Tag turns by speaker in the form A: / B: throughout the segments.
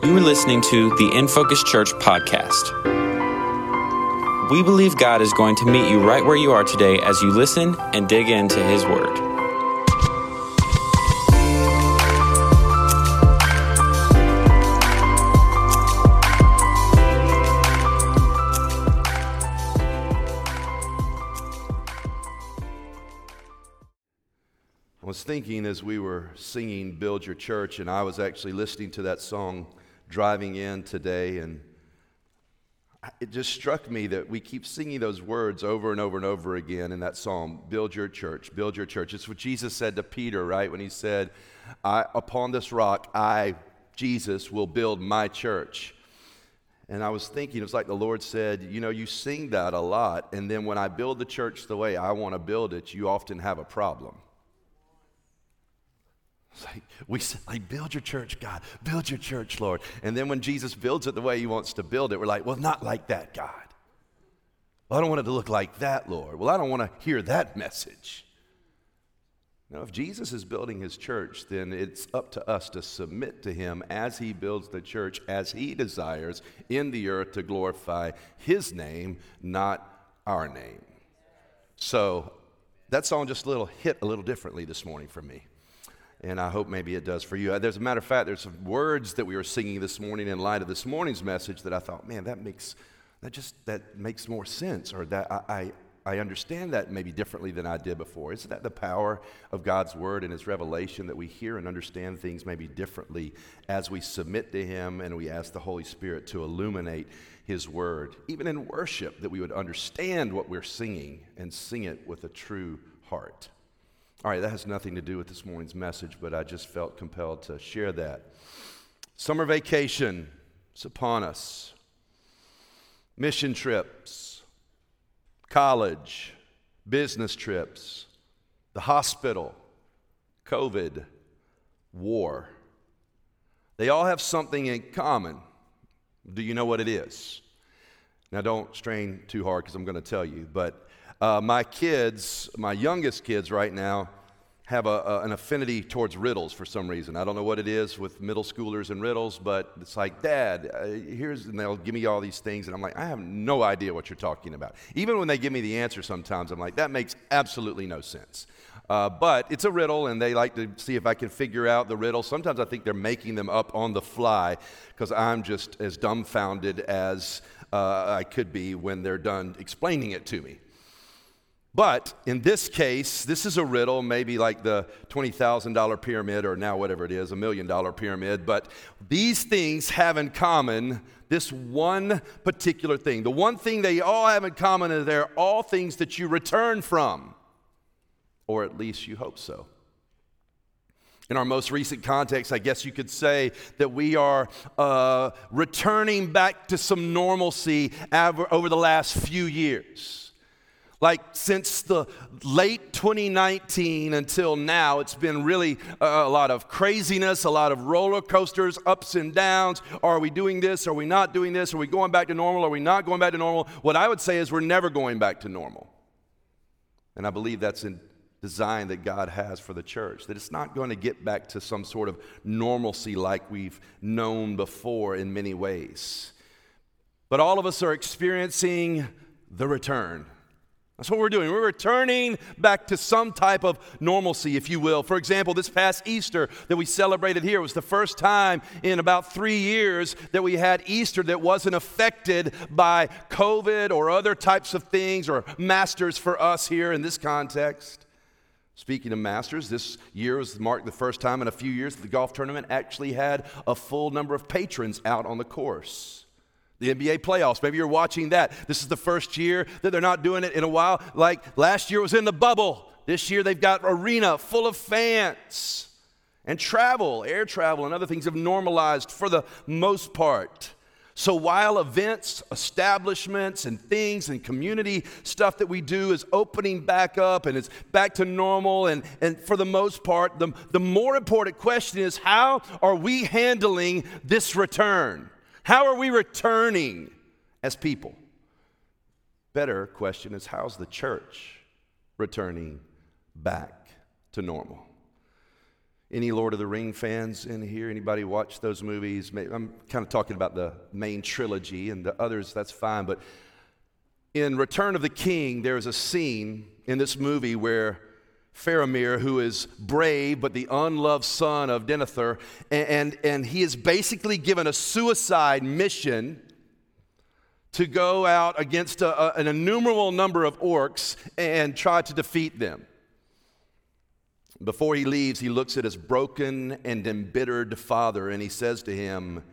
A: You are listening to the In Focus Church podcast. We believe God is going to meet you right where you are today as you listen and dig into His Word.
B: I was thinking as we were singing Build Your Church, and I was actually listening to that song driving in today, and it just struck me that we keep singing those words over and over and over again in that psalm Build your church, build your church. It's what Jesus said to Peter, right? When he said, Upon this rock, I, Jesus, will build my church. And I was thinking, it's like the Lord said, You know, you sing that a lot, and then when I build the church the way I want to build it, you often have a problem. It's like we like build your church, God. Build your church, Lord. And then when Jesus builds it the way he wants to build it, we're like, well, not like that, God. Well, I don't want it to look like that, Lord. Well, I don't want to hear that message. Now, if Jesus is building his church, then it's up to us to submit to him as he builds the church as he desires in the earth to glorify his name, not our name. So that song just a little hit a little differently this morning for me and I hope maybe it does for you. There's a matter of fact, there's some words that we were singing this morning in light of this morning's message that I thought, man, that makes that just that makes more sense, or that I, I I understand that maybe differently than I did before. Isn't that the power of God's word and His revelation that we hear and understand things maybe differently as we submit to Him and we ask the Holy Spirit to illuminate His word? Even in worship, that we would understand what we're singing and sing it with a true heart. All right, that has nothing to do with this morning's message, but I just felt compelled to share that. Summer vacation is upon us. Mission trips, college, business trips, the hospital, COVID, war. They all have something in common. Do you know what it is? Now, don't strain too hard because I'm going to tell you, but uh, my kids, my youngest kids right now, have a, a, an affinity towards riddles for some reason. I don't know what it is with middle schoolers and riddles, but it's like, Dad, uh, here's, and they'll give me all these things, and I'm like, I have no idea what you're talking about. Even when they give me the answer sometimes, I'm like, that makes absolutely no sense. Uh, but it's a riddle, and they like to see if I can figure out the riddle. Sometimes I think they're making them up on the fly because I'm just as dumbfounded as uh, I could be when they're done explaining it to me. But in this case, this is a riddle, maybe like the $20,000 pyramid or now whatever it is, a million dollar pyramid. But these things have in common this one particular thing. The one thing they all have in common is they're all things that you return from, or at least you hope so. In our most recent context, I guess you could say that we are uh, returning back to some normalcy over the last few years. Like since the late 2019 until now, it's been really a lot of craziness, a lot of roller coasters, ups and downs. Are we doing this? Are we not doing this? Are we going back to normal? Are we not going back to normal? What I would say is we're never going back to normal. And I believe that's in design that God has for the church, that it's not going to get back to some sort of normalcy like we've known before in many ways. But all of us are experiencing the return that's what we're doing. We're returning back to some type of normalcy, if you will. For example, this past Easter that we celebrated here was the first time in about three years that we had Easter that wasn't affected by COVID or other types of things or masters for us here in this context. Speaking of masters, this year was marked the first time in a few years that the golf tournament actually had a full number of patrons out on the course. The NBA playoffs, maybe you're watching that. This is the first year that they're not doing it in a while. Like last year was in the bubble. This year they've got arena full of fans. And travel, air travel, and other things have normalized for the most part. So while events, establishments, and things and community stuff that we do is opening back up and it's back to normal, and, and for the most part, the, the more important question is how are we handling this return? How are we returning as people? Better question is how's the church returning back to normal? Any Lord of the Ring fans in here? Anybody watch those movies? I'm kind of talking about the main trilogy and the others, that's fine. But in Return of the King, there's a scene in this movie where Faramir, who is brave but the unloved son of Denethor, and, and, and he is basically given a suicide mission to go out against a, a, an innumerable number of orcs and try to defeat them. Before he leaves, he looks at his broken and embittered father and he says to him,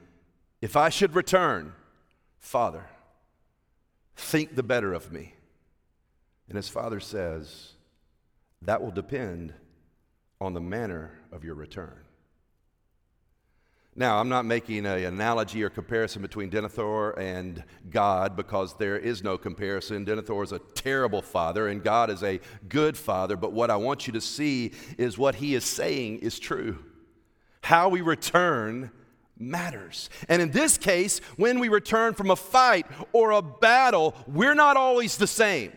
B: If I should return, Father, think the better of me. And his father says, That will depend on the manner of your return. Now, I'm not making an analogy or comparison between Denethor and God because there is no comparison. Denethor is a terrible father and God is a good father, but what I want you to see is what he is saying is true. How we return matters. And in this case, when we return from a fight or a battle, we're not always the same.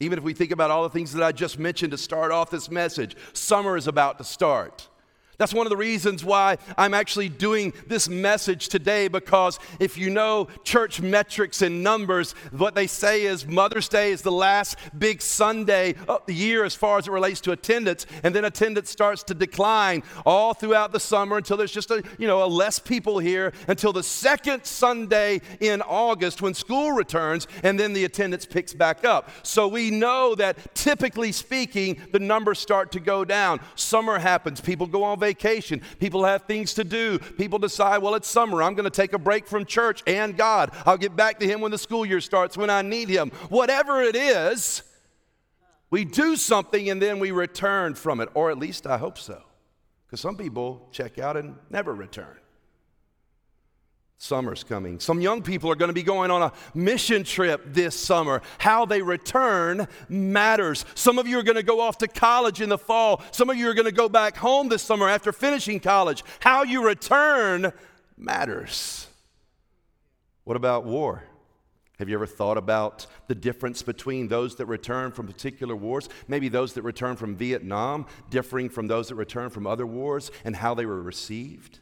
B: Even if we think about all the things that I just mentioned to start off this message, summer is about to start. That's one of the reasons why I'm actually doing this message today because if you know church metrics and numbers, what they say is Mother's Day is the last big Sunday of the year as far as it relates to attendance, and then attendance starts to decline all throughout the summer until there's just a, you know, a less people here until the second Sunday in August when school returns, and then the attendance picks back up. So we know that typically speaking, the numbers start to go down. Summer happens, people go on vacation vacation. People have things to do. People decide, well, it's summer. I'm going to take a break from church and God. I'll get back to Him when the school year starts, when I need Him. Whatever it is, we do something and then we return from it, or at least I hope so. Because some people check out and never return. Summer's coming. Some young people are going to be going on a mission trip this summer. How they return matters. Some of you are going to go off to college in the fall. Some of you are going to go back home this summer after finishing college. How you return matters. What about war? Have you ever thought about the difference between those that return from particular wars? Maybe those that return from Vietnam differing from those that return from other wars and how they were received?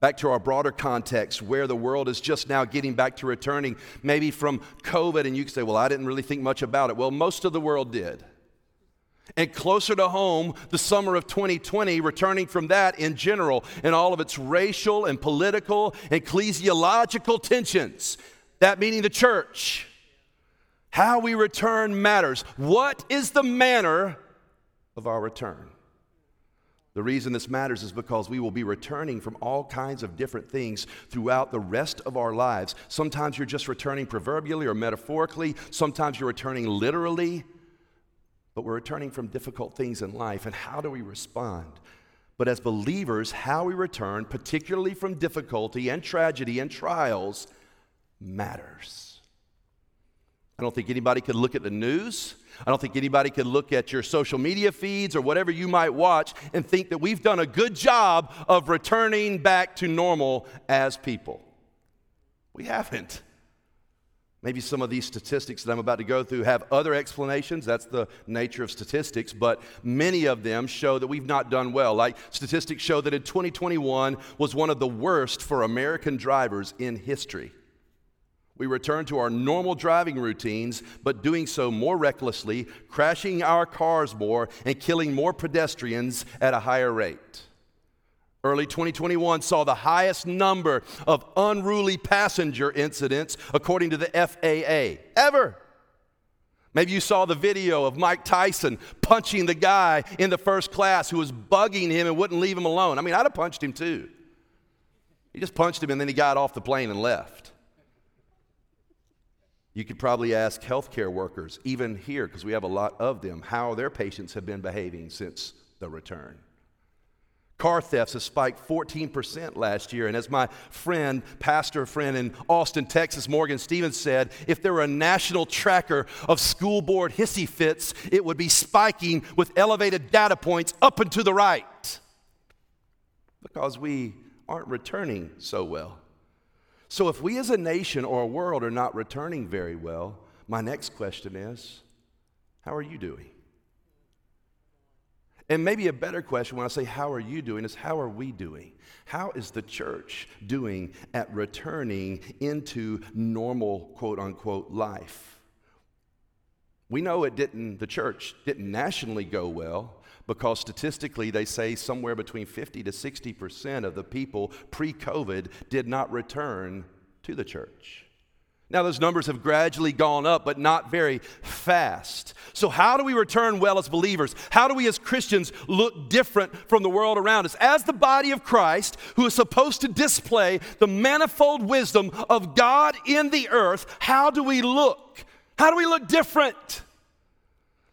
B: Back to our broader context where the world is just now getting back to returning, maybe from COVID, and you can say, Well, I didn't really think much about it. Well, most of the world did. And closer to home, the summer of 2020, returning from that in general, and all of its racial and political, ecclesiological tensions. That meaning the church. How we return matters. What is the manner of our return? The reason this matters is because we will be returning from all kinds of different things throughout the rest of our lives. Sometimes you're just returning proverbially or metaphorically, sometimes you're returning literally, but we're returning from difficult things in life. And how do we respond? But as believers, how we return, particularly from difficulty and tragedy and trials, matters. I don't think anybody could look at the news I don't think anybody can look at your social media feeds or whatever you might watch and think that we've done a good job of returning back to normal as people. We haven't. Maybe some of these statistics that I'm about to go through have other explanations. That's the nature of statistics, but many of them show that we've not done well. Like statistics show that in 2021 was one of the worst for American drivers in history. We return to our normal driving routines, but doing so more recklessly, crashing our cars more, and killing more pedestrians at a higher rate. Early 2021 saw the highest number of unruly passenger incidents, according to the FAA, ever. Maybe you saw the video of Mike Tyson punching the guy in the first class who was bugging him and wouldn't leave him alone. I mean, I'd have punched him too. He just punched him and then he got off the plane and left. You could probably ask healthcare workers, even here, because we have a lot of them, how their patients have been behaving since the return. Car thefts have spiked 14% last year. And as my friend, pastor friend in Austin, Texas, Morgan Stevens said, if there were a national tracker of school board hissy fits, it would be spiking with elevated data points up and to the right. Because we aren't returning so well. So, if we as a nation or a world are not returning very well, my next question is how are you doing? And maybe a better question when I say, How are you doing? is how are we doing? How is the church doing at returning into normal, quote unquote, life? We know it didn't, the church didn't nationally go well because statistically they say somewhere between 50 to 60% of the people pre COVID did not return to the church. Now, those numbers have gradually gone up, but not very fast. So, how do we return well as believers? How do we as Christians look different from the world around us? As the body of Christ, who is supposed to display the manifold wisdom of God in the earth, how do we look? How do we look different?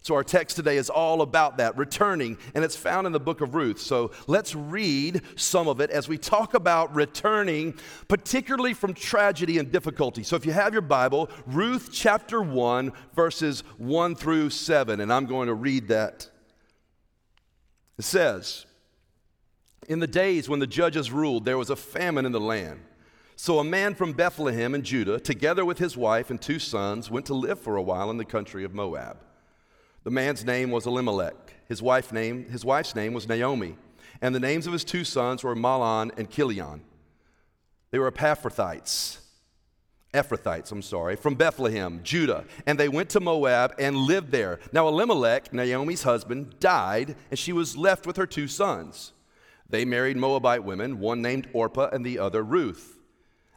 B: So, our text today is all about that, returning, and it's found in the book of Ruth. So, let's read some of it as we talk about returning, particularly from tragedy and difficulty. So, if you have your Bible, Ruth chapter 1, verses 1 through 7, and I'm going to read that. It says, In the days when the judges ruled, there was a famine in the land. So, a man from Bethlehem in Judah, together with his wife and two sons, went to live for a while in the country of Moab. The man's name was Elimelech. His, wife name, his wife's name was Naomi. And the names of his two sons were Mahlon and Chilion. They were Ephrathites. Ephrathites, I'm sorry, from Bethlehem, Judah. And they went to Moab and lived there. Now, Elimelech, Naomi's husband, died, and she was left with her two sons. They married Moabite women, one named Orpah and the other Ruth.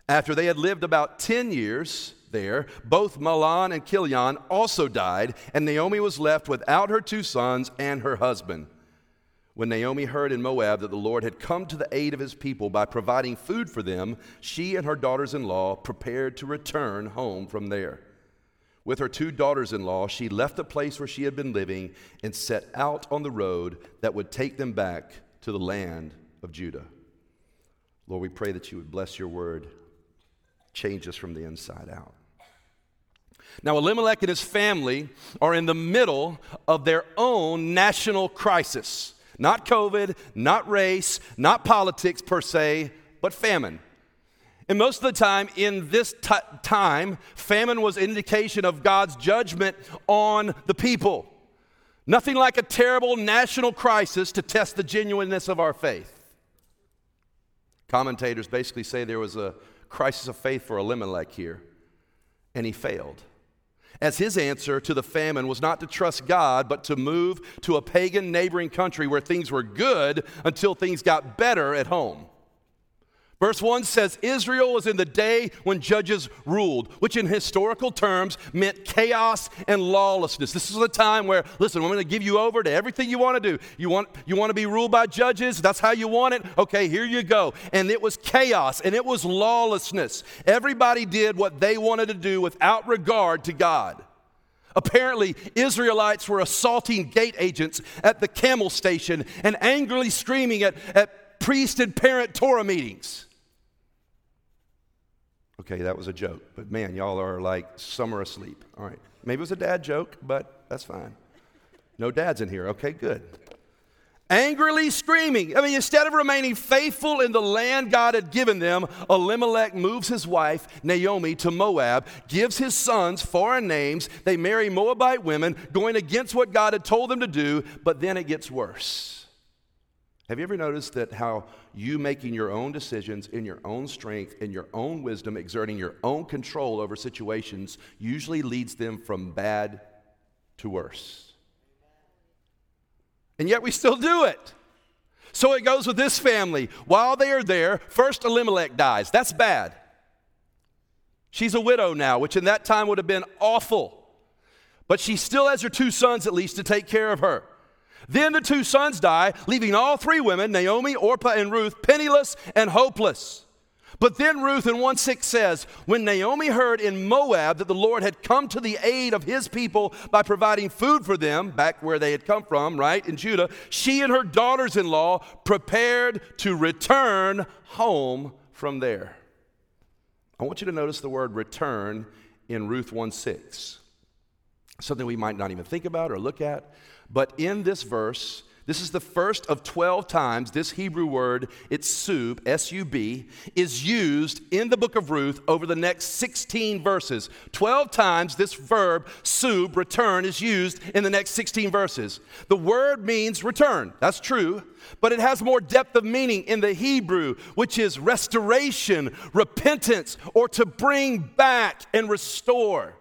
B: After they had lived about 10 years, there, both Mahlon and Chilion also died, and Naomi was left without her two sons and her husband. When Naomi heard in Moab that the Lord had come to the aid of his people by providing food for them, she and her daughters in law prepared to return home from there. With her two daughters in law, she left the place where she had been living and set out on the road that would take them back to the land of Judah. Lord, we pray that you would bless your word, change us from the inside out. Now, Elimelech and his family are in the middle of their own national crisis. Not COVID, not race, not politics per se, but famine. And most of the time, in this t- time, famine was indication of God's judgment on the people. Nothing like a terrible national crisis to test the genuineness of our faith. Commentators basically say there was a crisis of faith for Elimelech here, and he failed as his answer to the famine was not to trust God, but to move to a pagan neighboring country where things were good until things got better at home. Verse 1 says Israel was in the day when judges ruled, which in historical terms meant chaos and lawlessness. This is a time where, listen, I'm going to give you over to everything you want to do. You want, you want to be ruled by judges? That's how you want it? Okay, here you go. And it was chaos and it was lawlessness. Everybody did what they wanted to do without regard to God. Apparently, Israelites were assaulting gate agents at the camel station and angrily screaming at, at priest and parent Torah meetings. Okay, that was a joke, but man, y'all are like summer asleep. All right. Maybe it was a dad joke, but that's fine. No dads in here. Okay, good. Angrily screaming. I mean, instead of remaining faithful in the land God had given them, Elimelech moves his wife, Naomi, to Moab, gives his sons foreign names. They marry Moabite women, going against what God had told them to do, but then it gets worse. Have you ever noticed that how you making your own decisions in your own strength, in your own wisdom, exerting your own control over situations usually leads them from bad to worse? And yet we still do it. So it goes with this family. While they are there, first Elimelech dies. That's bad. She's a widow now, which in that time would have been awful. But she still has her two sons at least to take care of her. Then the two sons die, leaving all three women, Naomi, Orpah, and Ruth, penniless and hopeless. But then Ruth in 1 6 says, When Naomi heard in Moab that the Lord had come to the aid of his people by providing food for them, back where they had come from, right, in Judah, she and her daughters in law prepared to return home from there. I want you to notice the word return in Ruth 1 6. Something we might not even think about or look at. But in this verse, This is the first of 12 times this Hebrew word, it's sub, S U B, is used in the book of Ruth over the next 16 verses. 12 times this verb, sub, return, is used in the next 16 verses. The word means return, that's true, but it has more depth of meaning in the Hebrew, which is restoration, repentance, or to bring back and restore.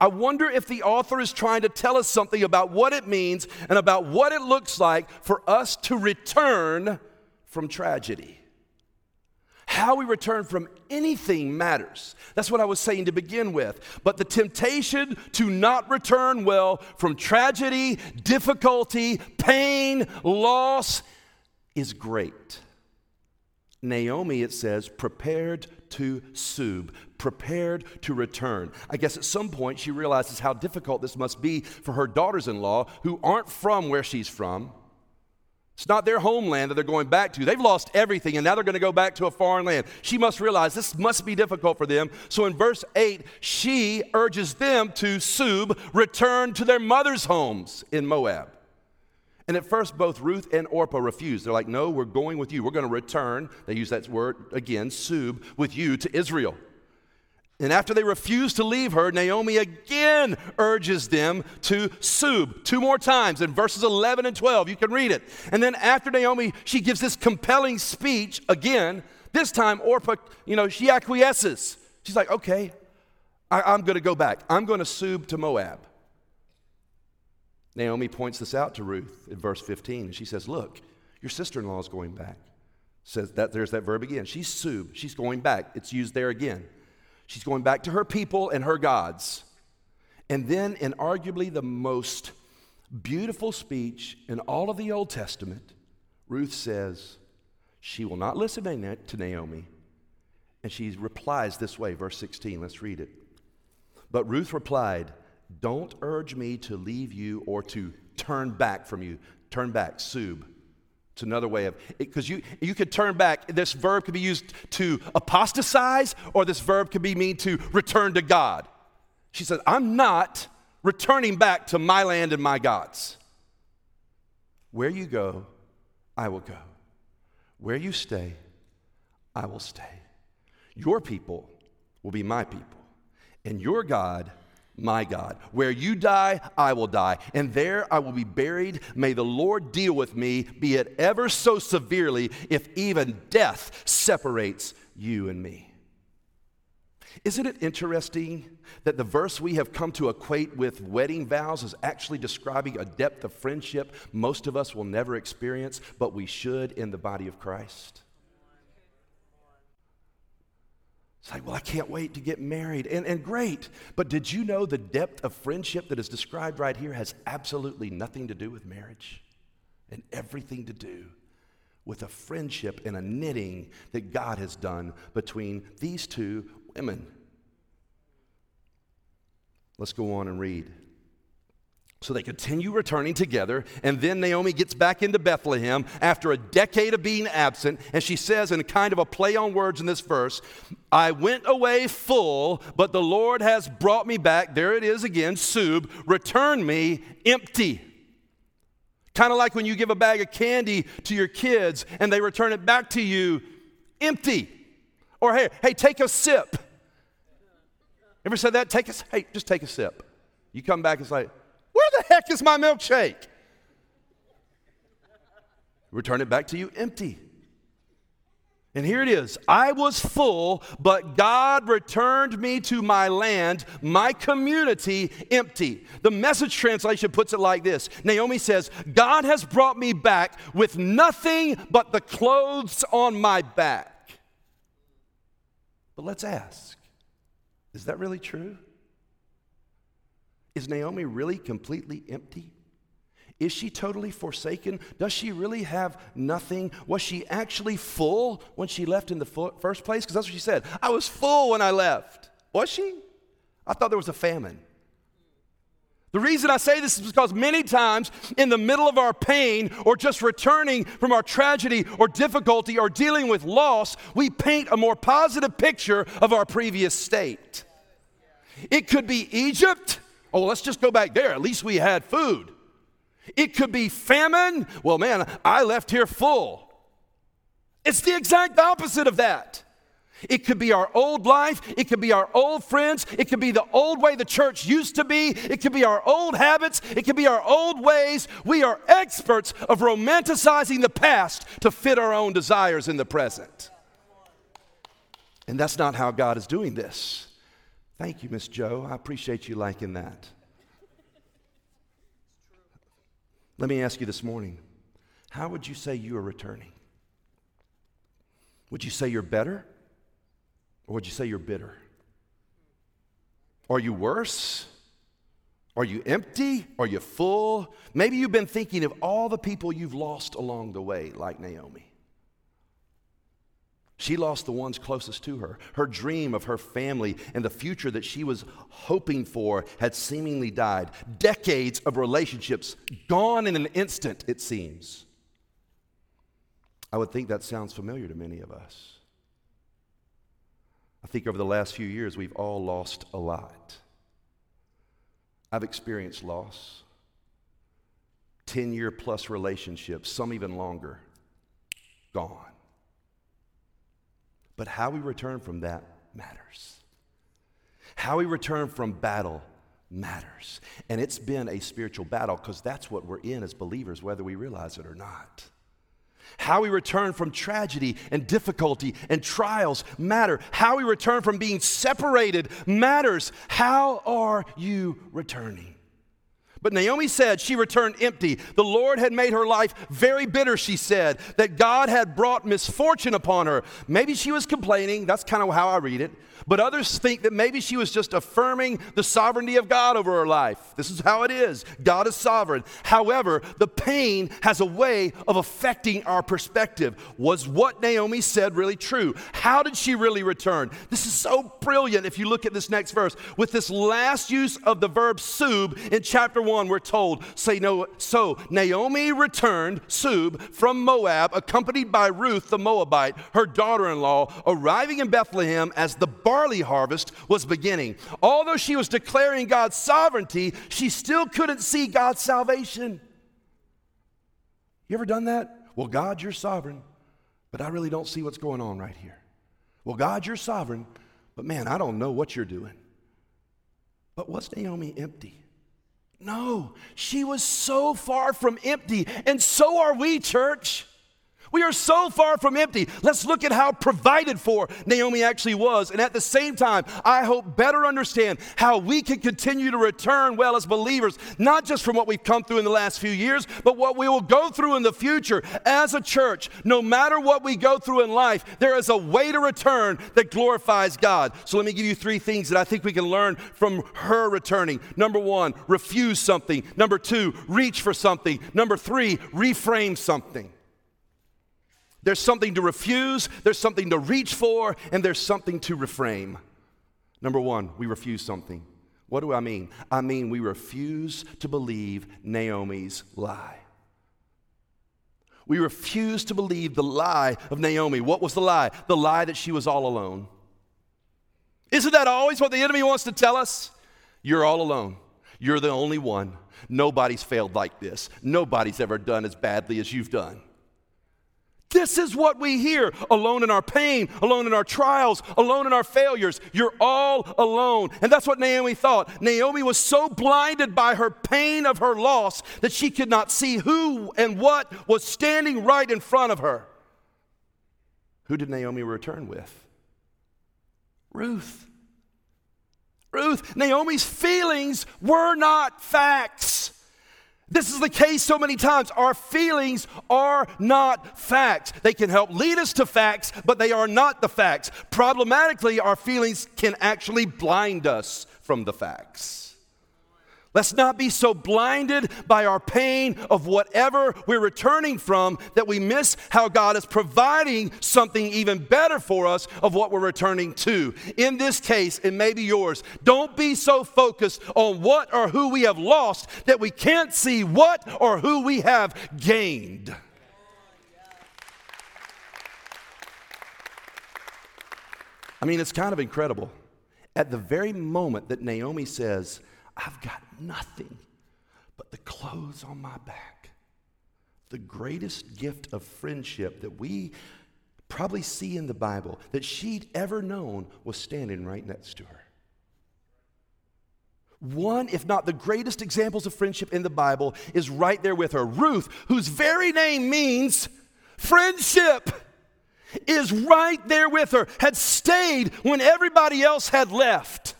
B: I wonder if the author is trying to tell us something about what it means and about what it looks like for us to return from tragedy. How we return from anything matters. That's what I was saying to begin with. But the temptation to not return well from tragedy, difficulty, pain, loss is great. Naomi, it says, prepared to sub, prepared to return. I guess at some point she realizes how difficult this must be for her daughters in law who aren't from where she's from. It's not their homeland that they're going back to. They've lost everything and now they're going to go back to a foreign land. She must realize this must be difficult for them. So in verse 8, she urges them to sub, return to their mother's homes in Moab. And at first, both Ruth and Orpah refused. They're like, no, we're going with you. We're going to return, they use that word again, sub, with you to Israel. And after they refuse to leave her, Naomi again urges them to sub two more times in verses 11 and 12. You can read it. And then after Naomi, she gives this compelling speech again. This time, Orpah, you know, she acquiesces. She's like, okay, I, am going to go back. I'm going to sub to Moab. Naomi points this out to Ruth in verse 15, and she says, Look, your sister in law is going back. Says that there's that verb again. She's sub, she's going back. It's used there again. She's going back to her people and her gods. And then, in arguably the most beautiful speech in all of the Old Testament, Ruth says, She will not listen to Naomi. And she replies this way, verse 16. Let's read it. But Ruth replied, don't urge me to leave you or to turn back from you. Turn back, sub. It's another way of because you you could turn back. This verb could be used to apostatize, or this verb could be mean to return to God. She said, "I'm not returning back to my land and my gods. Where you go, I will go. Where you stay, I will stay. Your people will be my people, and your God." My God. Where you die, I will die, and there I will be buried. May the Lord deal with me, be it ever so severely, if even death separates you and me. Isn't it interesting that the verse we have come to equate with wedding vows is actually describing a depth of friendship most of us will never experience, but we should in the body of Christ? It's like, well, I can't wait to get married. And, and great. But did you know the depth of friendship that is described right here has absolutely nothing to do with marriage and everything to do with a friendship and a knitting that God has done between these two women? Let's go on and read. So they continue returning together, and then Naomi gets back into Bethlehem after a decade of being absent, and she says, in a kind of a play on words in this verse, I went away full, but the Lord has brought me back. There it is again, sub, return me empty. Kind of like when you give a bag of candy to your kids and they return it back to you empty. Or hey, hey, take a sip. Ever said that? Take a hey, just take a sip. You come back, it's like, the heck is my milkshake? Return it back to you empty. And here it is I was full, but God returned me to my land, my community empty. The message translation puts it like this Naomi says, God has brought me back with nothing but the clothes on my back. But let's ask is that really true? Is Naomi really completely empty? Is she totally forsaken? Does she really have nothing? Was she actually full when she left in the first place? Because that's what she said. I was full when I left. Was she? I thought there was a famine. The reason I say this is because many times in the middle of our pain or just returning from our tragedy or difficulty or dealing with loss, we paint a more positive picture of our previous state. It could be Egypt. Oh, let's just go back there. At least we had food. It could be famine. Well, man, I left here full. It's the exact opposite of that. It could be our old life. It could be our old friends. It could be the old way the church used to be. It could be our old habits. It could be our old ways. We are experts of romanticizing the past to fit our own desires in the present. And that's not how God is doing this. Thank you, Miss Joe. I appreciate you liking that. Let me ask you this morning how would you say you are returning? Would you say you're better? Or would you say you're bitter? Are you worse? Are you empty? Are you full? Maybe you've been thinking of all the people you've lost along the way, like Naomi. She lost the ones closest to her. Her dream of her family and the future that she was hoping for had seemingly died. Decades of relationships gone in an instant, it seems. I would think that sounds familiar to many of us. I think over the last few years, we've all lost a lot. I've experienced loss 10 year plus relationships, some even longer, gone. But how we return from that matters. How we return from battle matters. And it's been a spiritual battle because that's what we're in as believers, whether we realize it or not. How we return from tragedy and difficulty and trials matter. How we return from being separated matters. How are you returning? But Naomi said she returned empty. The Lord had made her life very bitter, she said, that God had brought misfortune upon her. Maybe she was complaining. That's kind of how I read it. But others think that maybe she was just affirming the sovereignty of God over her life. This is how it is God is sovereign. However, the pain has a way of affecting our perspective. Was what Naomi said really true? How did she really return? This is so brilliant if you look at this next verse. With this last use of the verb sub in chapter 1, we're told, say no, so Naomi returned, sub, from Moab, accompanied by Ruth the Moabite, her daughter in law, arriving in Bethlehem as the barley harvest was beginning. Although she was declaring God's sovereignty, she still couldn't see God's salvation. You ever done that? Well, God, you're sovereign, but I really don't see what's going on right here. Well, God, you're sovereign, but man, I don't know what you're doing. But was Naomi empty? No, she was so far from empty, and so are we, church. We are so far from empty. Let's look at how provided for Naomi actually was. And at the same time, I hope better understand how we can continue to return well as believers, not just from what we've come through in the last few years, but what we will go through in the future as a church. No matter what we go through in life, there is a way to return that glorifies God. So let me give you three things that I think we can learn from her returning. Number one, refuse something. Number two, reach for something. Number three, reframe something. There's something to refuse, there's something to reach for, and there's something to reframe. Number one, we refuse something. What do I mean? I mean, we refuse to believe Naomi's lie. We refuse to believe the lie of Naomi. What was the lie? The lie that she was all alone. Isn't that always what the enemy wants to tell us? You're all alone. You're the only one. Nobody's failed like this. Nobody's ever done as badly as you've done. This is what we hear alone in our pain, alone in our trials, alone in our failures. You're all alone. And that's what Naomi thought. Naomi was so blinded by her pain of her loss that she could not see who and what was standing right in front of her. Who did Naomi return with? Ruth. Ruth. Naomi's feelings were not facts. This is the case so many times. Our feelings are not facts. They can help lead us to facts, but they are not the facts. Problematically, our feelings can actually blind us from the facts. Let's not be so blinded by our pain of whatever we're returning from that we miss how God is providing something even better for us of what we're returning to. In this case, it may be yours. Don't be so focused on what or who we have lost that we can't see what or who we have gained. I mean, it's kind of incredible. At the very moment that Naomi says, I've got nothing. but the clothes on my back. The greatest gift of friendship that we probably see in the Bible that she'd ever known was standing right next to her. One, if not the greatest examples of friendship in the Bible, is right there with her. Ruth, whose very name means friendship, is right there with her, had stayed when everybody else had left.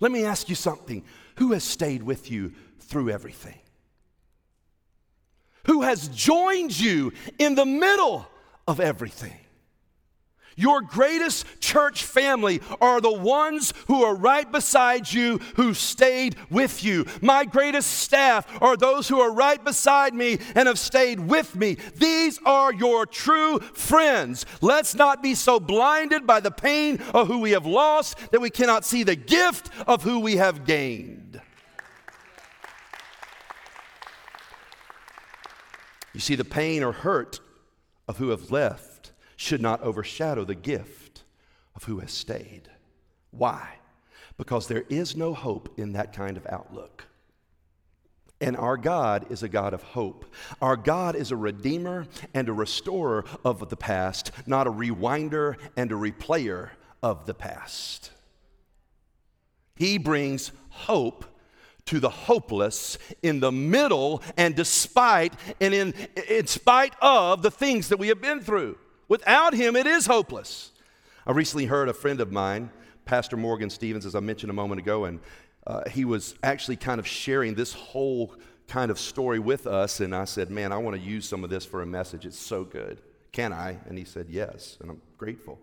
B: Let me ask you something who has stayed with you through everything? Who has joined you in the middle of everything? Your greatest church family are the ones who are right beside you, who stayed with you. My greatest staff are those who are right beside me and have stayed with me. These are your true friends. Let's not be so blinded by the pain of who we have lost that we cannot see the gift of who we have gained. You see, the pain or hurt of who have left should not overshadow the gift of who has stayed. Why? Because there is no hope in that kind of outlook. And our God is a God of hope. Our God is a redeemer and a restorer of the past, not a rewinder and a replayer of the past. He brings hope to the hopeless in the middle and despite and in, in spite of the things that we have been through. Without him, it is hopeless. I recently heard a friend of mine, Pastor Morgan Stevens, as I mentioned a moment ago, and uh, he was actually kind of sharing this whole kind of story with us. And I said, Man, I want to use some of this for a message. It's so good. Can I? And he said, Yes. And I'm grateful.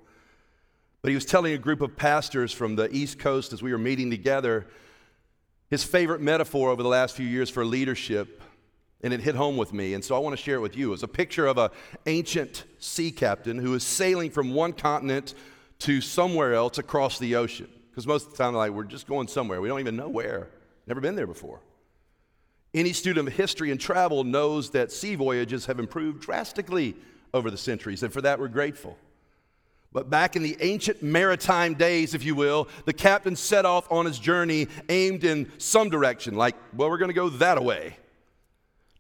B: But he was telling a group of pastors from the East Coast as we were meeting together his favorite metaphor over the last few years for leadership and it hit home with me and so i want to share it with you it's a picture of an ancient sea captain who is sailing from one continent to somewhere else across the ocean. Because most of the time like we're just going somewhere. We don't even know where. Never been there before. Any student of history and travel knows that sea voyages have improved drastically over the centuries and for that we're grateful but back in the ancient maritime days, if you will, the captain set off on his journey aimed in some direction, like, well, we're going to go that way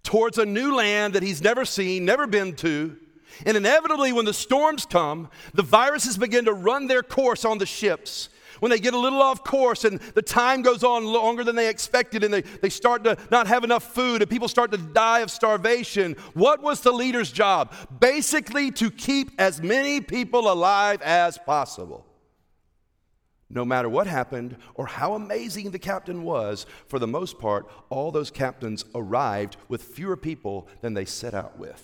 B: towards a new land that he's never seen, never been to. And inevitably, when the storms come, the viruses begin to run their course on the ships. When they get a little off course and the time goes on longer than they expected and they, they start to not have enough food and people start to die of starvation, what was the leader's job? Basically, to keep as many people alive as possible no matter what happened or how amazing the captain was, for the most part, all those captains arrived with fewer people than they set out with.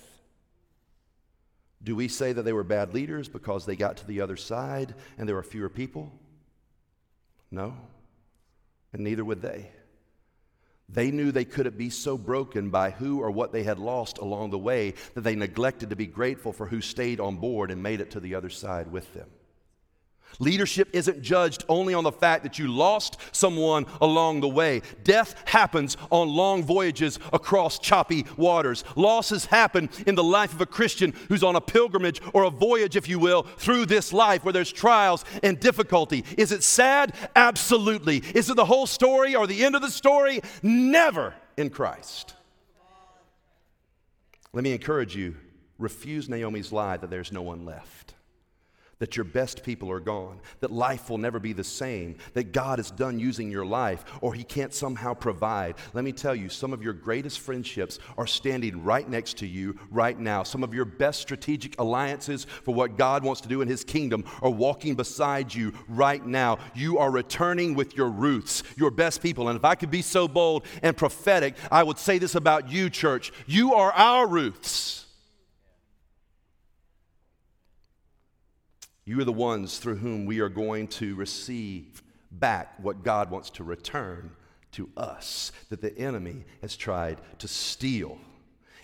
B: Do we say that they were bad leaders because they got to the other side and there were fewer people? No, and neither would they. They knew they couldn't be so broken by who or what they had lost along the way that they neglected to be grateful for who stayed on board and made it to the other side with them. Leadership isn't judged only on the fact that you lost someone along the way. Death happens on long voyages across choppy waters. Losses happen in the life of a Christian who's on a pilgrimage or a voyage, if you will, through this life where there's trials and difficulty. Is it sad? Absolutely. Is it the whole story or the end of the story? Never in Christ. Let me encourage you refuse Naomi's lie that there's no one left that your best people are gone, that life will never be the same, that God is done using your life, or He can't somehow provide. Let me tell you, some of your greatest friendships are standing right next to you right now. Some of your best strategic alliances for what God wants to do in His kingdom are walking beside you right now. You are returning with your Ruths, your best people. And if I could be so bold and prophetic, I would say this about you, church. You are our Ruths. You are the ones through whom we are going to receive back what God wants to return to us that the enemy has tried to steal.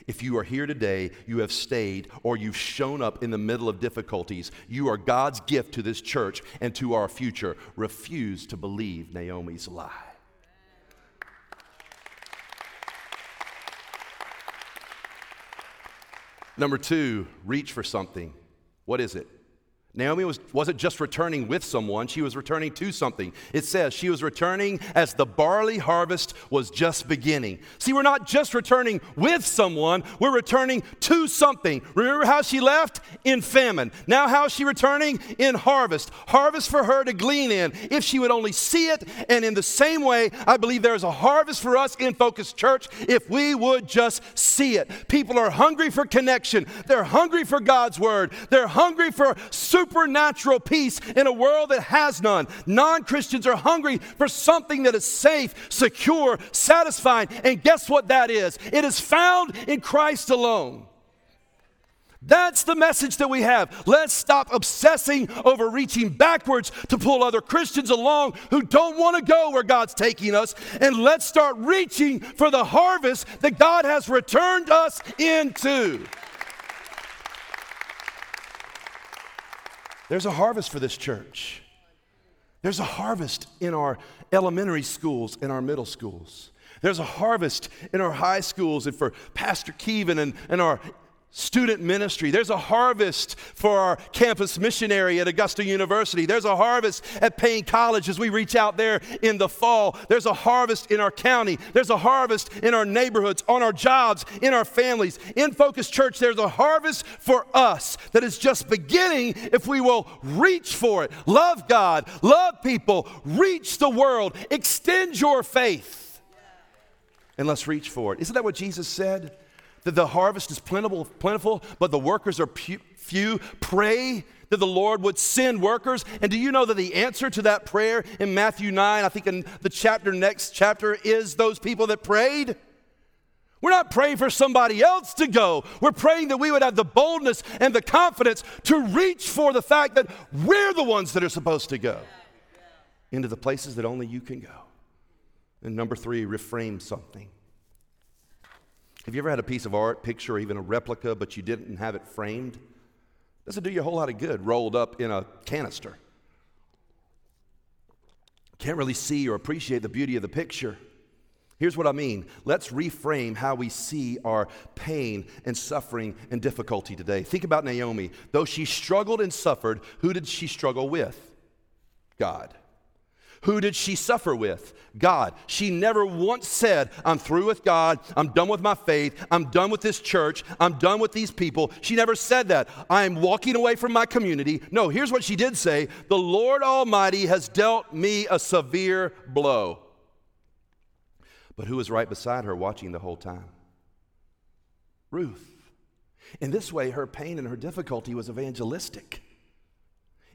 B: If you are here today, you have stayed, or you've shown up in the middle of difficulties, you are God's gift to this church and to our future. Refuse to believe Naomi's lie. Number two, reach for something. What is it? Naomi was, wasn't just returning with someone, she was returning to something. It says she was returning as the barley harvest was just beginning. See, we're not just returning with someone, we're returning to something. Remember how she left? In famine. Now, how is she returning? In harvest. Harvest for her to glean in if she would only see it. And in the same way, I believe there is a harvest for us in Focus Church if we would just see it. People are hungry for connection, they're hungry for God's word, they're hungry for supernatural peace in a world that has none. Non Christians are hungry for something that is safe, secure, satisfying. And guess what that is? It is found in Christ alone. That's the message that we have. Let's stop obsessing over reaching backwards to pull other Christians along who don't want to go where God's taking us. And let's start reaching for the harvest that God has returned us into. There's a harvest for this church. There's a harvest in our elementary schools, in our middle schools. There's a harvest in our high schools and for Pastor Kevin and, and our student ministry. There's a harvest for our campus missionary at Augusta University. There's a harvest at Paine College as we reach out there in the fall. There's a harvest in our county. There's a harvest in our neighborhoods, on our jobs, in our families. In Focus Church, there's a harvest for us that is just beginning if we will reach for it. Love God, love people, reach the world, extend your faith, and let's reach for it. Isn't that what Jesus said? That the harvest is plentiful, plentiful but the workers are few. Pray that the Lord would send workers. And do you know that the answer to that prayer in Matthew 9, I think in the chapter next chapter, is those people that prayed? We're not praying for somebody else to go. We're praying that we would have the boldness and the confidence to reach for the fact that we're the ones that are supposed to go into the places that only you can go. And number three, reframe something. Have you ever had a piece of art, picture, or even a replica, but you didn't have it framed? Doesn't do you a whole lot of good rolled up in a canister. Can't really see or appreciate the beauty of the picture. Here's what I mean. Let's reframe how we see our pain and suffering and difficulty today. Think about Naomi. Though she struggled and suffered, who did she struggle with? God. Who did she suffer with? God. She never once said, I'm through with God. I'm done with my faith. I'm done with this church. I'm done with these people. She never said that. I'm walking away from my community. No, here's what she did say The Lord Almighty has dealt me a severe blow. But who was right beside her watching the whole time? Ruth. In this way, her pain and her difficulty was evangelistic.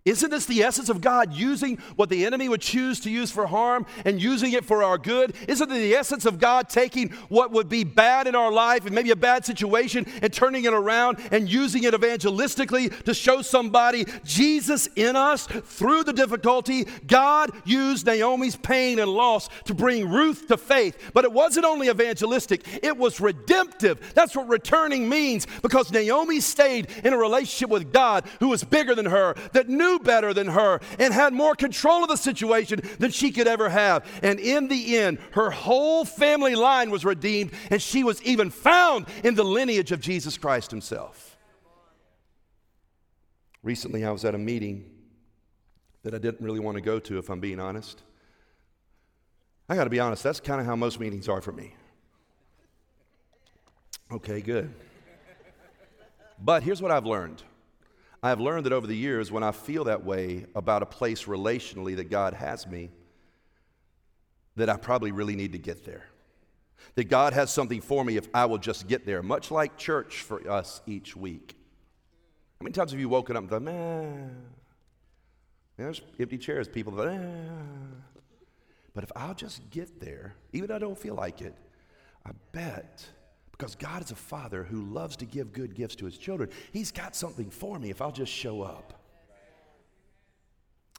B: Isn't this the essence of God using what the enemy would choose to use for harm and using it for our good? Isn't it the essence of God taking what would be bad in our life and maybe a bad situation and turning it around and using it evangelistically to show somebody Jesus in us through the difficulty? God used Naomi's pain and loss to bring Ruth to faith. But it wasn't only evangelistic, it was redemptive. That's what returning means because Naomi stayed in a relationship with God who was bigger than her, that knew better than her and had more control of the situation than she could ever have. And in the end, her whole family line was redeemed, and she was even found in the lineage of Jesus Christ himself. Recently, I was at a meeting that I didn't really want to go to, if I'm being honest. I got to be honest, that's kind of how most meetings are for me. Okay, good. But here's what I've learned I've learned that over the years, when I feel that way about a place relationally that God has me, that I probably really need to get there. That God has something for me if I will just get there, much like church for us each week. How many times have you woken up and thought, man, there's empty chairs, people thought. But if I'll just get there, even though I don't feel like it, I bet because God is a father who loves to give good gifts to his children. He's got something for me if I'll just show up.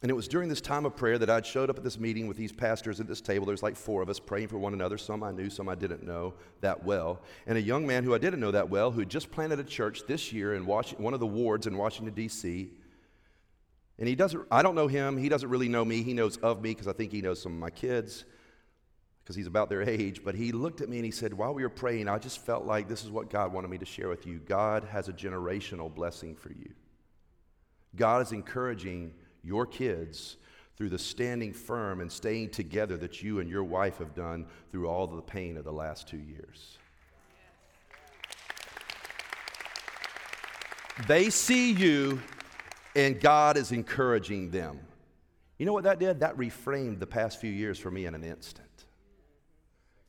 B: And it was during this time of prayer that I'd showed up at this meeting with these pastors at this table. There's like four of us praying for one another. Some I knew, some I didn't know that well. And a young man who I didn't know that well, who had just planted a church this year in one of the wards in Washington, D.C. And he doesn't, I don't know him. He doesn't really know me. He knows of me because I think he knows some of my kids because he's about their age, but he looked at me and he said, While we were praying, I just felt like this is what God wanted me to share with you. God has a generational blessing for you. God is encouraging your kids through the standing firm and staying together that you and your wife have done through all the pain of the last two years. They see you, and God is encouraging them. You know what that did? That reframed the past few years for me in an instant.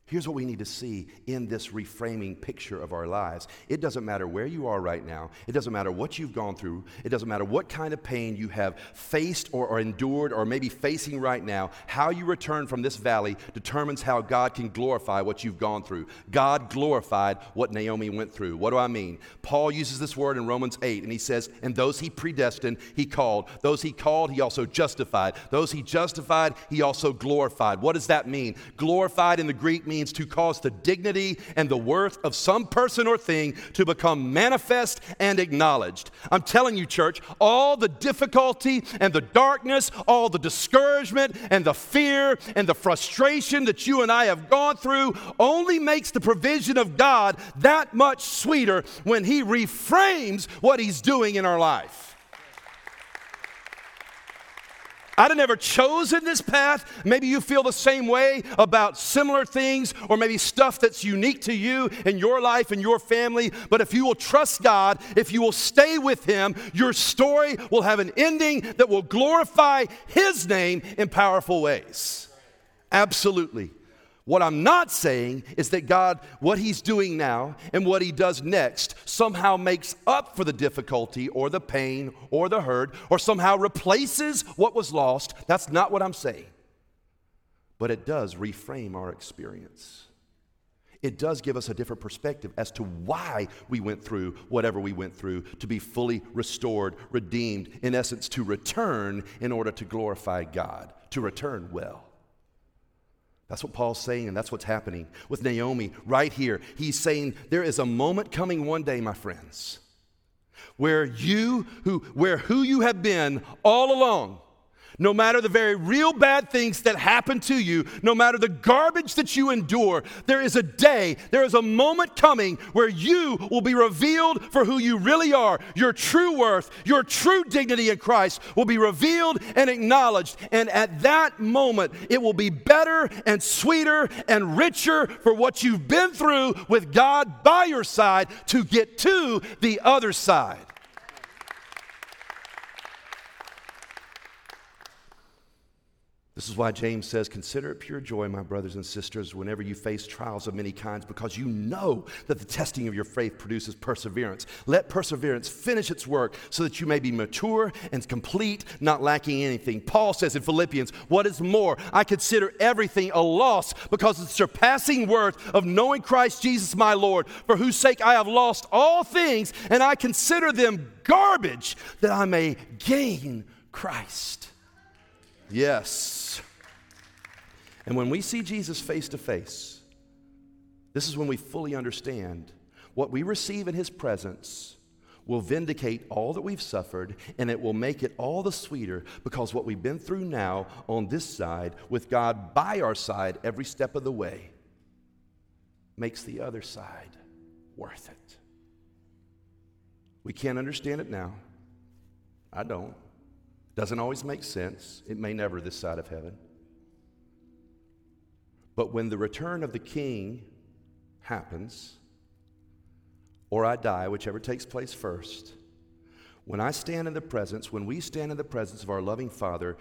B: Here's what we need to see in this reframing picture of our lives. It doesn't matter where you are right now. It doesn't matter what you've gone through. It doesn't matter what kind of pain you have faced or, or, endured or maybe facing right now. How you return from this valley determines how God can glorify what you've gone through. God glorified what Naomi went through. What do I mean? Paul uses this word in Romans 8, and he says, And those he predestined, he called. Those he called, he also justified. Those he justified, he also glorified. What does that mean? Glorified in the Greek means means to cause the dignity and the worth of some person or thing to become manifest and acknowledged. I'm telling you, church, all the difficulty and the darkness, all the discouragement and the fear and the frustration that you and I have gone through only makes the provision of God that much sweeter when He reframes what He's doing in our life. I'd have never chosen this path. Maybe you feel the same way about similar things or maybe stuff that's unique to you in your life and your family. But if you will trust God, if you will stay with Him, your story will have an ending that will glorify His name in powerful ways. Absolutely. What I'm not saying is that God, what He's doing now and what He does next, somehow makes up for the difficulty or the pain or the hurt or somehow replaces what was lost. That's not what I'm saying. But it does reframe our experience. It does give us a different perspective as to why we went through whatever we went through to be fully restored, redeemed, in essence, to return in order to glorify God, to return well. That's what Paul's saying, and that's what's happening with Naomi right here. He's saying there is a moment coming one day, my friends, where you who where who you have been all along no matter the very real bad things that happen to you, no matter the garbage that you endure, there is a day, there is a moment coming where you will be revealed for who you really are. Your true worth, your true dignity in Christ will be revealed and acknowledged. And at that moment, it will be better and sweeter and richer for what you've been through with God by your side to get to the other side. This is why James says, Consider it pure joy, my brothers and sisters, whenever you face trials of many kinds, because you know that the testing of your faith produces perseverance. Let perseverance finish its work so that you may be mature and complete, not lacking anything. Paul says in Philippians, What is more, I consider everything a loss because of the surpassing worth of knowing Christ Jesus my Lord, for whose sake I have lost all things, and I consider them garbage that I may gain Christ. Yes. And when we see Jesus face to face, this is when we fully understand what we receive in his presence will vindicate all that we've suffered and it will make it all the sweeter because what we've been through now on this side, with God by our side every step of the way, makes the other side worth it. We can't understand it now. I don't. Doesn't always make sense. It may never this side of heaven. But when the return of the king happens, or I die, whichever takes place first, when I stand in the presence, when we stand in the presence of our loving Father,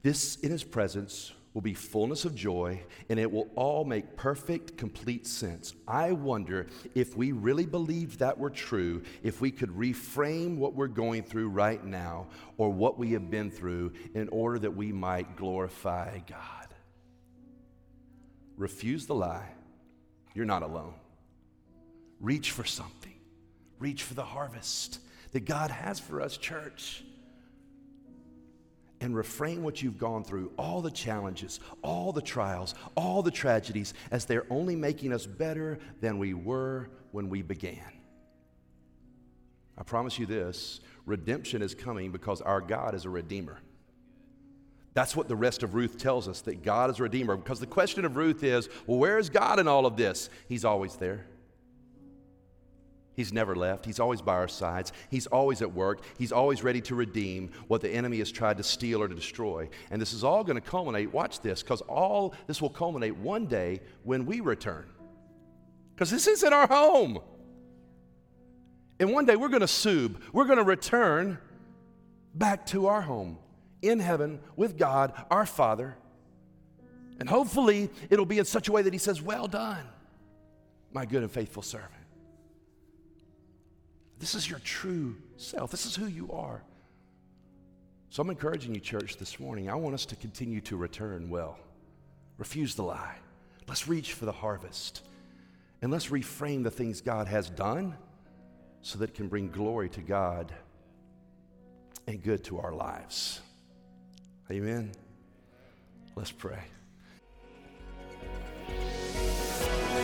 B: this in his presence will be fullness of joy and it will all make perfect, complete sense. I wonder if we really believed that were true, if we could reframe what we're going through right now or what we have been through in order that we might glorify God. Refuse the lie. You're not alone. Reach for something, reach for the harvest that God has for us, church. And refrain what you've gone through, all the challenges, all the trials, all the tragedies, as they're only making us better than we were when we began. I promise you this redemption is coming because our God is a redeemer. That's what the rest of Ruth tells us that God is a redeemer. Because the question of Ruth is, well, where is God in all of this? He's always there. He's never left. He's always by our sides. He's always at work. He's always ready to redeem what the enemy has tried to steal or to destroy. And this is all going to culminate, watch this, because all this will culminate one day when we return. Because this isn't our home. And one day we're going to sub, we're going to return back to our home in heaven with God, our Father. And hopefully it'll be in such a way that He says, Well done, my good and faithful servant. This is your true self. This is who you are. So I'm encouraging you, church, this morning. I want us to continue to return well. Refuse the lie. Let's reach for the harvest. And let's reframe the things God has done so that it can bring glory to God and good to our lives. Amen. Let's pray.